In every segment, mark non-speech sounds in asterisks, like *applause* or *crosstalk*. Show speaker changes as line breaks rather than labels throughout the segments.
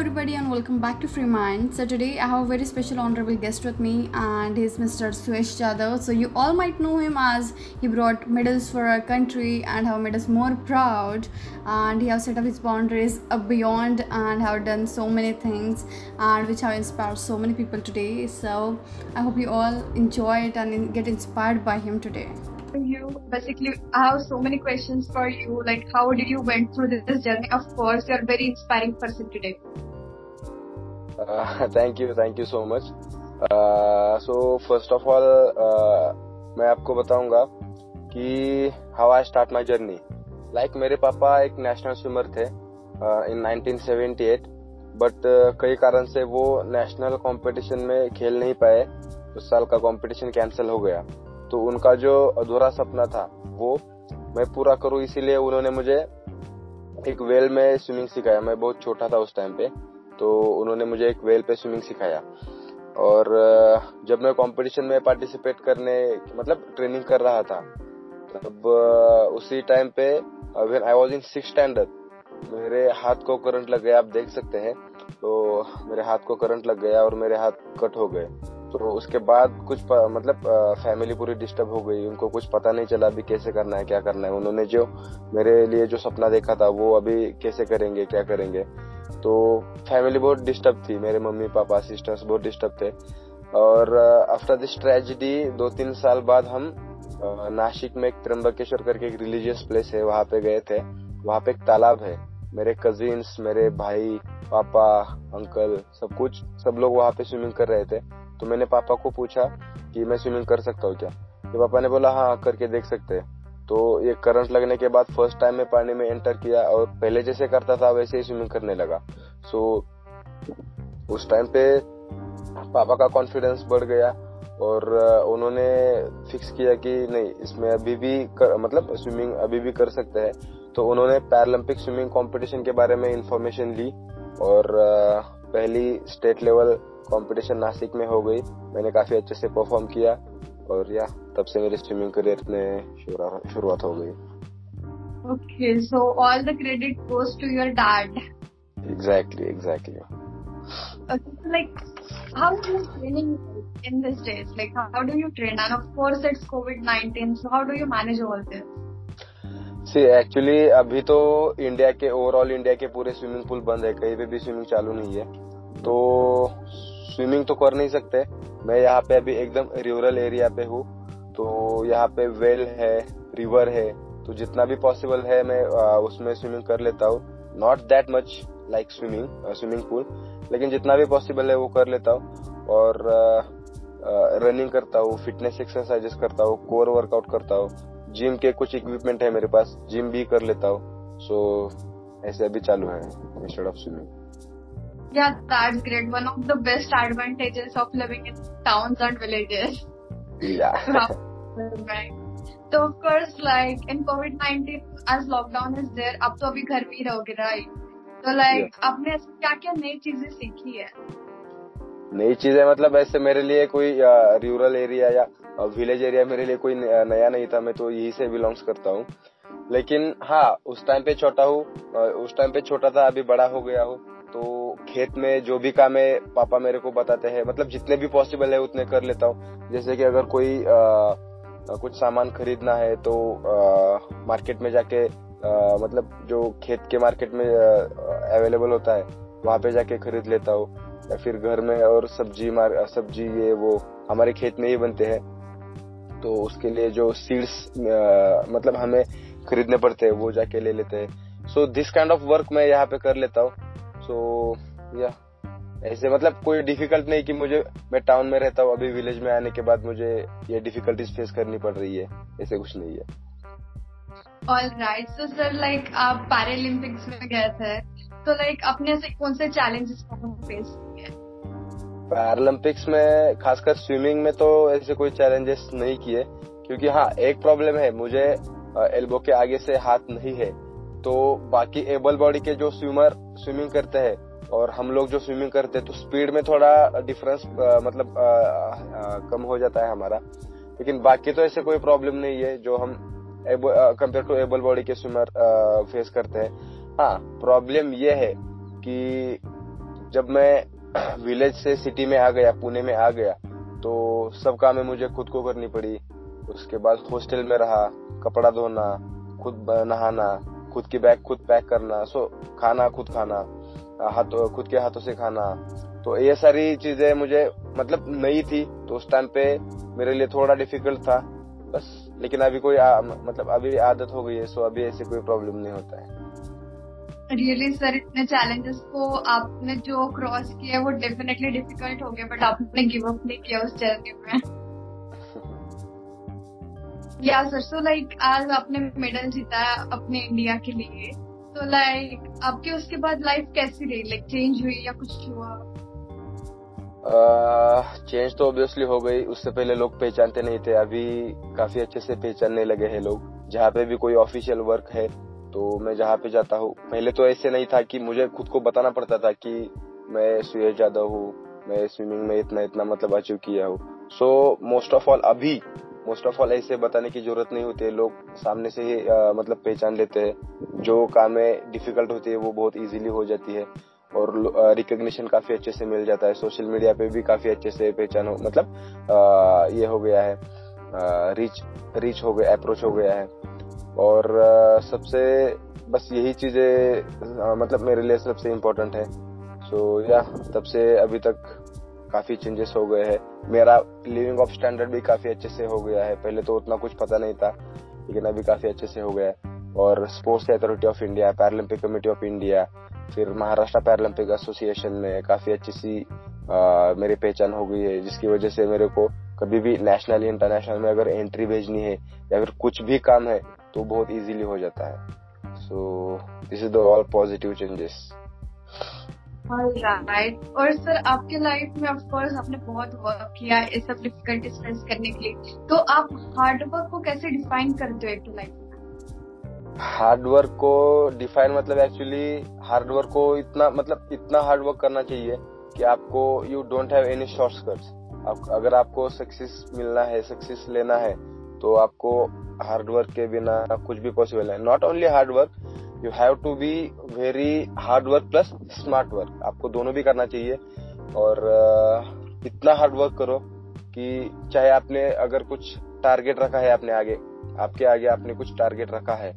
everybody and welcome back to Free Mind. So today I have a very special honorable guest with me and he's Mr. Suresh Jadhav. So you all might know him as he brought medals for our country and have made us more proud and he has set up his boundaries beyond and have done so many things and which have inspired so many people today. So I hope you all enjoy it and get inspired by him today
you basically i have so many questions for you like how did you went through this journey of course you're a very inspiring person today
uh, you thank you so much so first of uh, मैं आपको बताऊँगा कि how I start my journey like मेरे पापा एक national swimmer थे इन uh, 1978 but uh, कई कारण से वो नेशनल कंपटीशन में खेल नहीं पाए। उस साल का कंपटीशन कैंसिल हो गया। तो उनका जो अधूरा सपना था वो मैं पूरा करूँ इसीलिए उन्होंने मुझे एक वेल में स्विमिंग सिखाया। मैं बहुत छोटा था उस टाइम पे। तो उन्होंने मुझे एक वेल पे स्विमिंग सिखाया। और जब मैं कंपटीशन में पार्टिसिपेट करने मतलब ट्रेनिंग कर रहा था, तब उसी टाइम पे when I was in six standard मेरे हाथ को करंट लग गया, आप देख सकते हैं। तो मेरे हाथ को करंट लग गया और मेरे हाथ कट हो गए। तो उसके बाद कुछ मतलब फैमिली पूरी डिस्टर्ब हो गई। उनको कुछ पता नहीं चला अभी कैसे करना है, क्या करना है। उन्होंने जो मेरे लिए जो सपना देखा था, वो अभी कैसे करेंगे, क्या करेंगे। तो फैमिली बहुत डिस्टर्ब थी, मेरे मम्मी पापा सिस्टर्स बहुत डिस्टर्ब थे। और आफ्टर दिस ट्रेजिडी दो तीन साल बाद हम नासिक में एक त्र्यंबकेश्वर करके एक रिलीजियस प्लेस है, वहाँ पे गए थे। वहाँ पे एक तालाब है। मेरे कजिन्स मेरे भाई, पापा अंकल सब कुछ, सब लोग वहाँ पे स्विमिंग कर रहे थे। तो मैंने पापा को पूछा कि मैं स्विमिंग कर सकता हूँ क्या? तो पापा ने बोला हाँ करके देख सकते हैं। तो ये करंट लगने के बाद फ़र्स्ट टाइम मैं पानी में एंटर किया और पहले जैसे करता था वैसे ही स्विमिंग करने लगा। सो so, उस टाइम पे पापा का कॉन्फिडेंस बढ़ गया और उन्होंने फिक्स किया कि नहीं इसमें अभी भी कर, मतलब स्विमिंग अभी भी कर सकते हैं। तो उन्होंने पैरालंपिक स्विमिंग कंपटीशन के बारे में इंफॉर्मेशन ली और पहली स्टेट लेवल कंपटीशन नासिक में हो गई। मैंने काफ़ी अच्छे से परफॉर्म किया। और या तब से मेरी स्विमिंग करियर में शुरुआत हो गई।
Okay so all the credit goes to your dad
exactly exactly
like how do you training in this days like how do you train? And of course it's covid-19 so how do you manage all this?
See actually अभी तो India के overall India के पूरे swimming pool बंद है कहीं पे भी स्विमिंग चालू नहीं है। तो स्विमिंग तो कर नहीं सकते। मैं यहाँ पे अभी एकदम रूरल एरिया पे हूँ तो यहाँ पे वेल है रिवर है तो जितना भी पॉसिबल है मैं उसमें स्विमिंग कर लेता हूँ। Not that much like swimming swimming pool लेकिन जितना भी पॉसिबल है वो कर लेता हूँ। और रनिंग करता हूँ फिटनेस एक्सरसाइजेस करता हूँ कोर वर्कआउट करता हूँ। जिम के कुछ इक्विपमेंट है मेरे पास जिम भी कर लेता हूँ। सो so, ऐसे अभी चालू है instead of swimming
Yeah, that's great. One of the best advantages of living in towns and villages.
Yeah. *laughs*
right. So of course, like in COVID-19, as lockdown is there, अब तो अभी घर में ही रहोगे राइट तो लाइक आपने क्या क्या नई चीज़ें सीखी है
नई चीज़ें मतलब ऐसे मेरे लिए कोई रूरल एरिया या विलेज एरिया मेरे लिए कोई नया नहीं था मैं तो यही से बिलोंग्स करता हूँ लेकिन हाँ उस टाइम पे छोटा हूँ उस टाइम पे छोटा था अभी बड़ा हो गया हूँ तो खेत में जो भी काम है पापा मेरे को बताते हैं। मतलब जितने भी पॉसिबल है उतने कर लेता हूँ। जैसे कि अगर कोई आ, कुछ सामान खरीदना है तो आ, मार्केट में जाके आ, मतलब जो खेत के मार्केट में अवेलेबल होता है वहाँ पे जाके खरीद लेता हूँ। या फिर घर में और सब्ज़ी मार सब्ज़ी ये वो हमारे खेत में ही बनते हैं। तो उसके लिए जो सीड्स मतलब हमें खरीदने पड़ते हैं वो जाके ले लेते हैं। So this kind of work मैं यहाँ पे कर लेता हूँ। सो या ऐसे मतलब कोई डिफ़िकल्ट नहीं कि मुझे मैं टाउन में रहता हूँ अभी विलेज में आने के बाद मुझे ये डिफिकल्टीज फेस करनी पड़ रही है ऐसे कुछ नहीं है।
All right so sir like आप पैरालंपिक्स में गए थे तो लाइक अपने से कौन से चैलेंजेस को फेस किए
पैरालंपिक्स में खासकर स्विमिंग में तो ऐसे कोई चैलेंजेस नहीं किए क्योंकि हाँ एक प्रॉब्लम है मुझे एल्बो के आगे से हाथ नहीं है। तो बाकी एबल बॉडी के जो स्विमर स्विमिंग करते हैं और हम लोग जो स्विमिंग करते हैं तो स्पीड में थोड़ा डिफरेंस मतलब आ, आ, कम हो जाता है हमारा। लेकिन बाकी तो ऐसे कोई प्रॉब्लम नहीं है जो हम कंपेयर टू एबल बॉडी के स्विमर फेस करते हैं। हाँ प्रॉब्लम यह है कि जब मैं *clears throat* विलेज से सिटी में आ गया पुणे में आ गया तो सब कामें मुझे खुद को करनी पड़ी। उसके बाद हॉस्टल में रहा कपड़ा धोना खुद नहाना खुद की बैग खुद पैक करना सो खाना खुद खाना हाथ खुद के हाथों से खाना। तो ये सारी चीज़ें मुझे मतलब नई थी तो उस टाइम पे मेरे लिए थोड़ा डिफ़िकल्ट था बस। लेकिन अभी कोई आ, मतलब अभी आदत हो गई है सो अभी ऐसे कोई प्रॉब्लम नहीं होता है।
रियली सर इतने चैलेंजेस को आपने जो क्रॉस किया वो डेफिनेटली डिफ़िकल्ट हो गया बट आपने गिव अप नहीं किया उस जर्नी में। या सर सो लाइक आज आपने मेडल जीता अपने इंडिया के लिए। तो लाइक आपके उसके बाद लाइफ कैसी रही? लाइक चेंज हुई या कुछ हुआ?
चेंज तो ऑब्वियसली हो गई। उससे पहले लोग पहचानते नहीं थे। अभी काफ़ी अच्छे से पहचानने लगे हैं लोग। जहाँ पे भी कोई ऑफिशियल वर्क है तो मैं जहाँ पे जाता हूँ। पहले तो ऐसे नहीं था कि मुझे खुद को बताना पड़ता था कि मैं सुयश यादव हूँ, मैं स्विमिंग में इतना इतना मतलब अचीव किया हूँ। सो मोस्ट ऑफ़ ऑल अभी मोस्ट ऑफ़ ऑल ऐसे बताने की ज़रूरत नहीं होती है। लोग सामने से ही आ, मतलब पहचान लेते हैं। जो कामें डिफ़िकल्ट होती है वो बहुत इजीली हो जाती है। और रिकग्निशन काफ़ी अच्छे से मिल जाता है। सोशल मीडिया पे भी काफ़ी अच्छे से पहचान हो मतलब आ, ये हो गया है। आ, रीच रीच हो गया अप्रोच हो गया है। और आ, सबसे बस यही चीज़ें मतलब मेरे लिए सबसे इम्पोर्टेंट है। सो so, या तब से अभी तक काफ़ी चेंजेस हो गए हैं। मेरा लिविंग ऑफ़ स्टैंडर्ड भी काफ़ी अच्छे से हो गया है। पहले तो उतना कुछ पता नहीं था, लेकिन अभी काफ़ी अच्छे से हो गया है। और sports authority of India Paralympic committee of India फिर महाराष्ट्र पैरालंपिक एसोसिएशन में काफ़ी अच्छी सी मेरी पहचान हो गई है, जिसकी वजह से मेरे को कभी भी नेशनल इंटरनेशनल में अगर एंट्री भेजनी है या फिर कुछ भी काम है तो बहुत इजीली हो जाता है। So this is the all positive changes
right और सर आपके लाइफ में ऑफ़ कोर्स आपने बहुत वर्क किया, ये सब डिफिकल्टीज फेस करने के लिए। तो आप हार्ड वर्क को कैसे डिफाइन करते हो एक लाइफ
हार्ड वर्क को डिफाइन मतलब एक्चुअली हार्ड वर्क को इतना मतलब इतना हार्ड वर्क करना चाहिए कि आपको you don't have any shortcuts अगर आपको सक्सेस मिलना है सक्सेस लेना है तो आपको हार्ड वर्क के बिना कुछ भी पॉसिबल है। Not only hard work you have to be very hard work plus smart work आपको दोनों भी करना चाहिए। और इतना हार्ड वर्क करो कि चाहे आपने अगर कुछ टारगेट रखा है आपने आगे, आपके आगे आपने कुछ टारगेट रखा है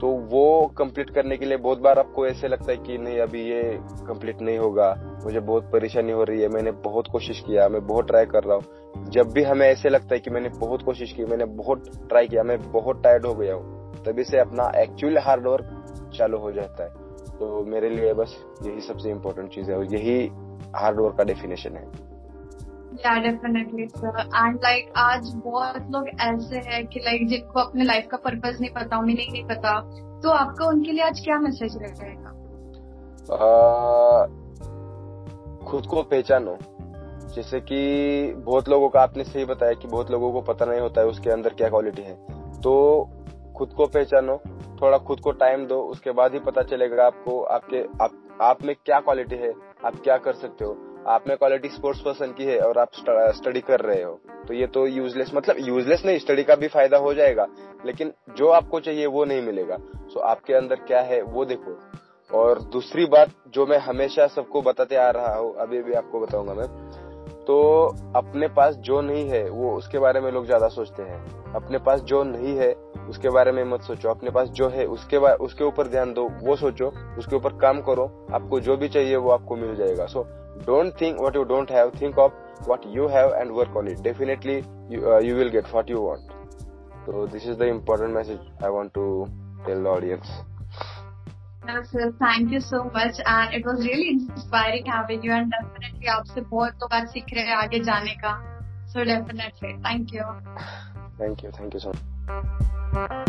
तो वो कंप्लीट करने के लिए बहुत बार आपको ऐसे लगता है कि नहीं, अभी ये कंप्लीट नहीं होगा। मुझे बहुत परेशानी हो रही है। मैंने बहुत कोशिश किया, मैं बहुत ट्राई कर रहा हूँ। जब भी हमें ऐसे लगता है कि मैंने बहुत कोशिश की, मैंने बहुत ट्राई किया, मैं बहुत टायर्ड हो गया हूँ तभी से अपना एक्चुअल हार्ड वर्क चालू हो जाता है। तो मेरे लिए बस यही सबसे इम्पोर्टेंट चीज़ है और यही हार्ड वर्क का डेफिनेशन है।
या डेफिनेटली सर एंड लाइक आज बहुत लोग ऐसे हैं कि लाइक जिनको अपने लाइफ का नहीं पता मीनिंग नहीं पता। तो आपका उनके लिए आज क्या मैसेज रहेगा?
खुद को पहचानो। जैसे कि बहुत लोगों का आपने सही बताया कि बहुत लोगों को पता नहीं होता है उसके अंदर क्या क्वालिटी है। तो खुद को पहचानो। थोड़ा खुद को टाइम दो उसके बाद ही पता चलेगा आपको आपके आप, आप में क्या क्वालिटी है आप क्या कर सकते हो। आप में क्वालिटी स्पोर्ट्स पर्सन की है और आप स्टडी कर रहे हो। तो ये तो यूजलेस मतलब यूजलेस नहीं स्टडी का भी फ़ायदा हो जाएगा लेकिन जो आपको चाहिए वो नहीं मिलेगा। सो आपके अंदर क्या है वो देखो। और दूसरी बात जो मैं हमेशा सबको बताते आ रहा हूँ अभी भी आपको बताऊँगा मैं। तो अपने पास जो नहीं है, वो उसके बारे में लोग ज़्यादा सोचते हैं। अपने पास जो नहीं है, उसके बारे में मत सोचो। अपने पास जो है, उसके बारे उसके ऊपर ध्यान दो, वो सोचो। उसके ऊपर काम करो। आपको जो भी चाहिए, वो आपको मिल जाएगा। So don't think what you don't have think of what you have and work on it definitely you will get what you want so, this is the important message i want to tell the
thank you so much and it was really inspiring you and definitely आपसे बहुत तो बात सीख रहे हैं आगे जाने का। So definitely thank you
thank you thank you so much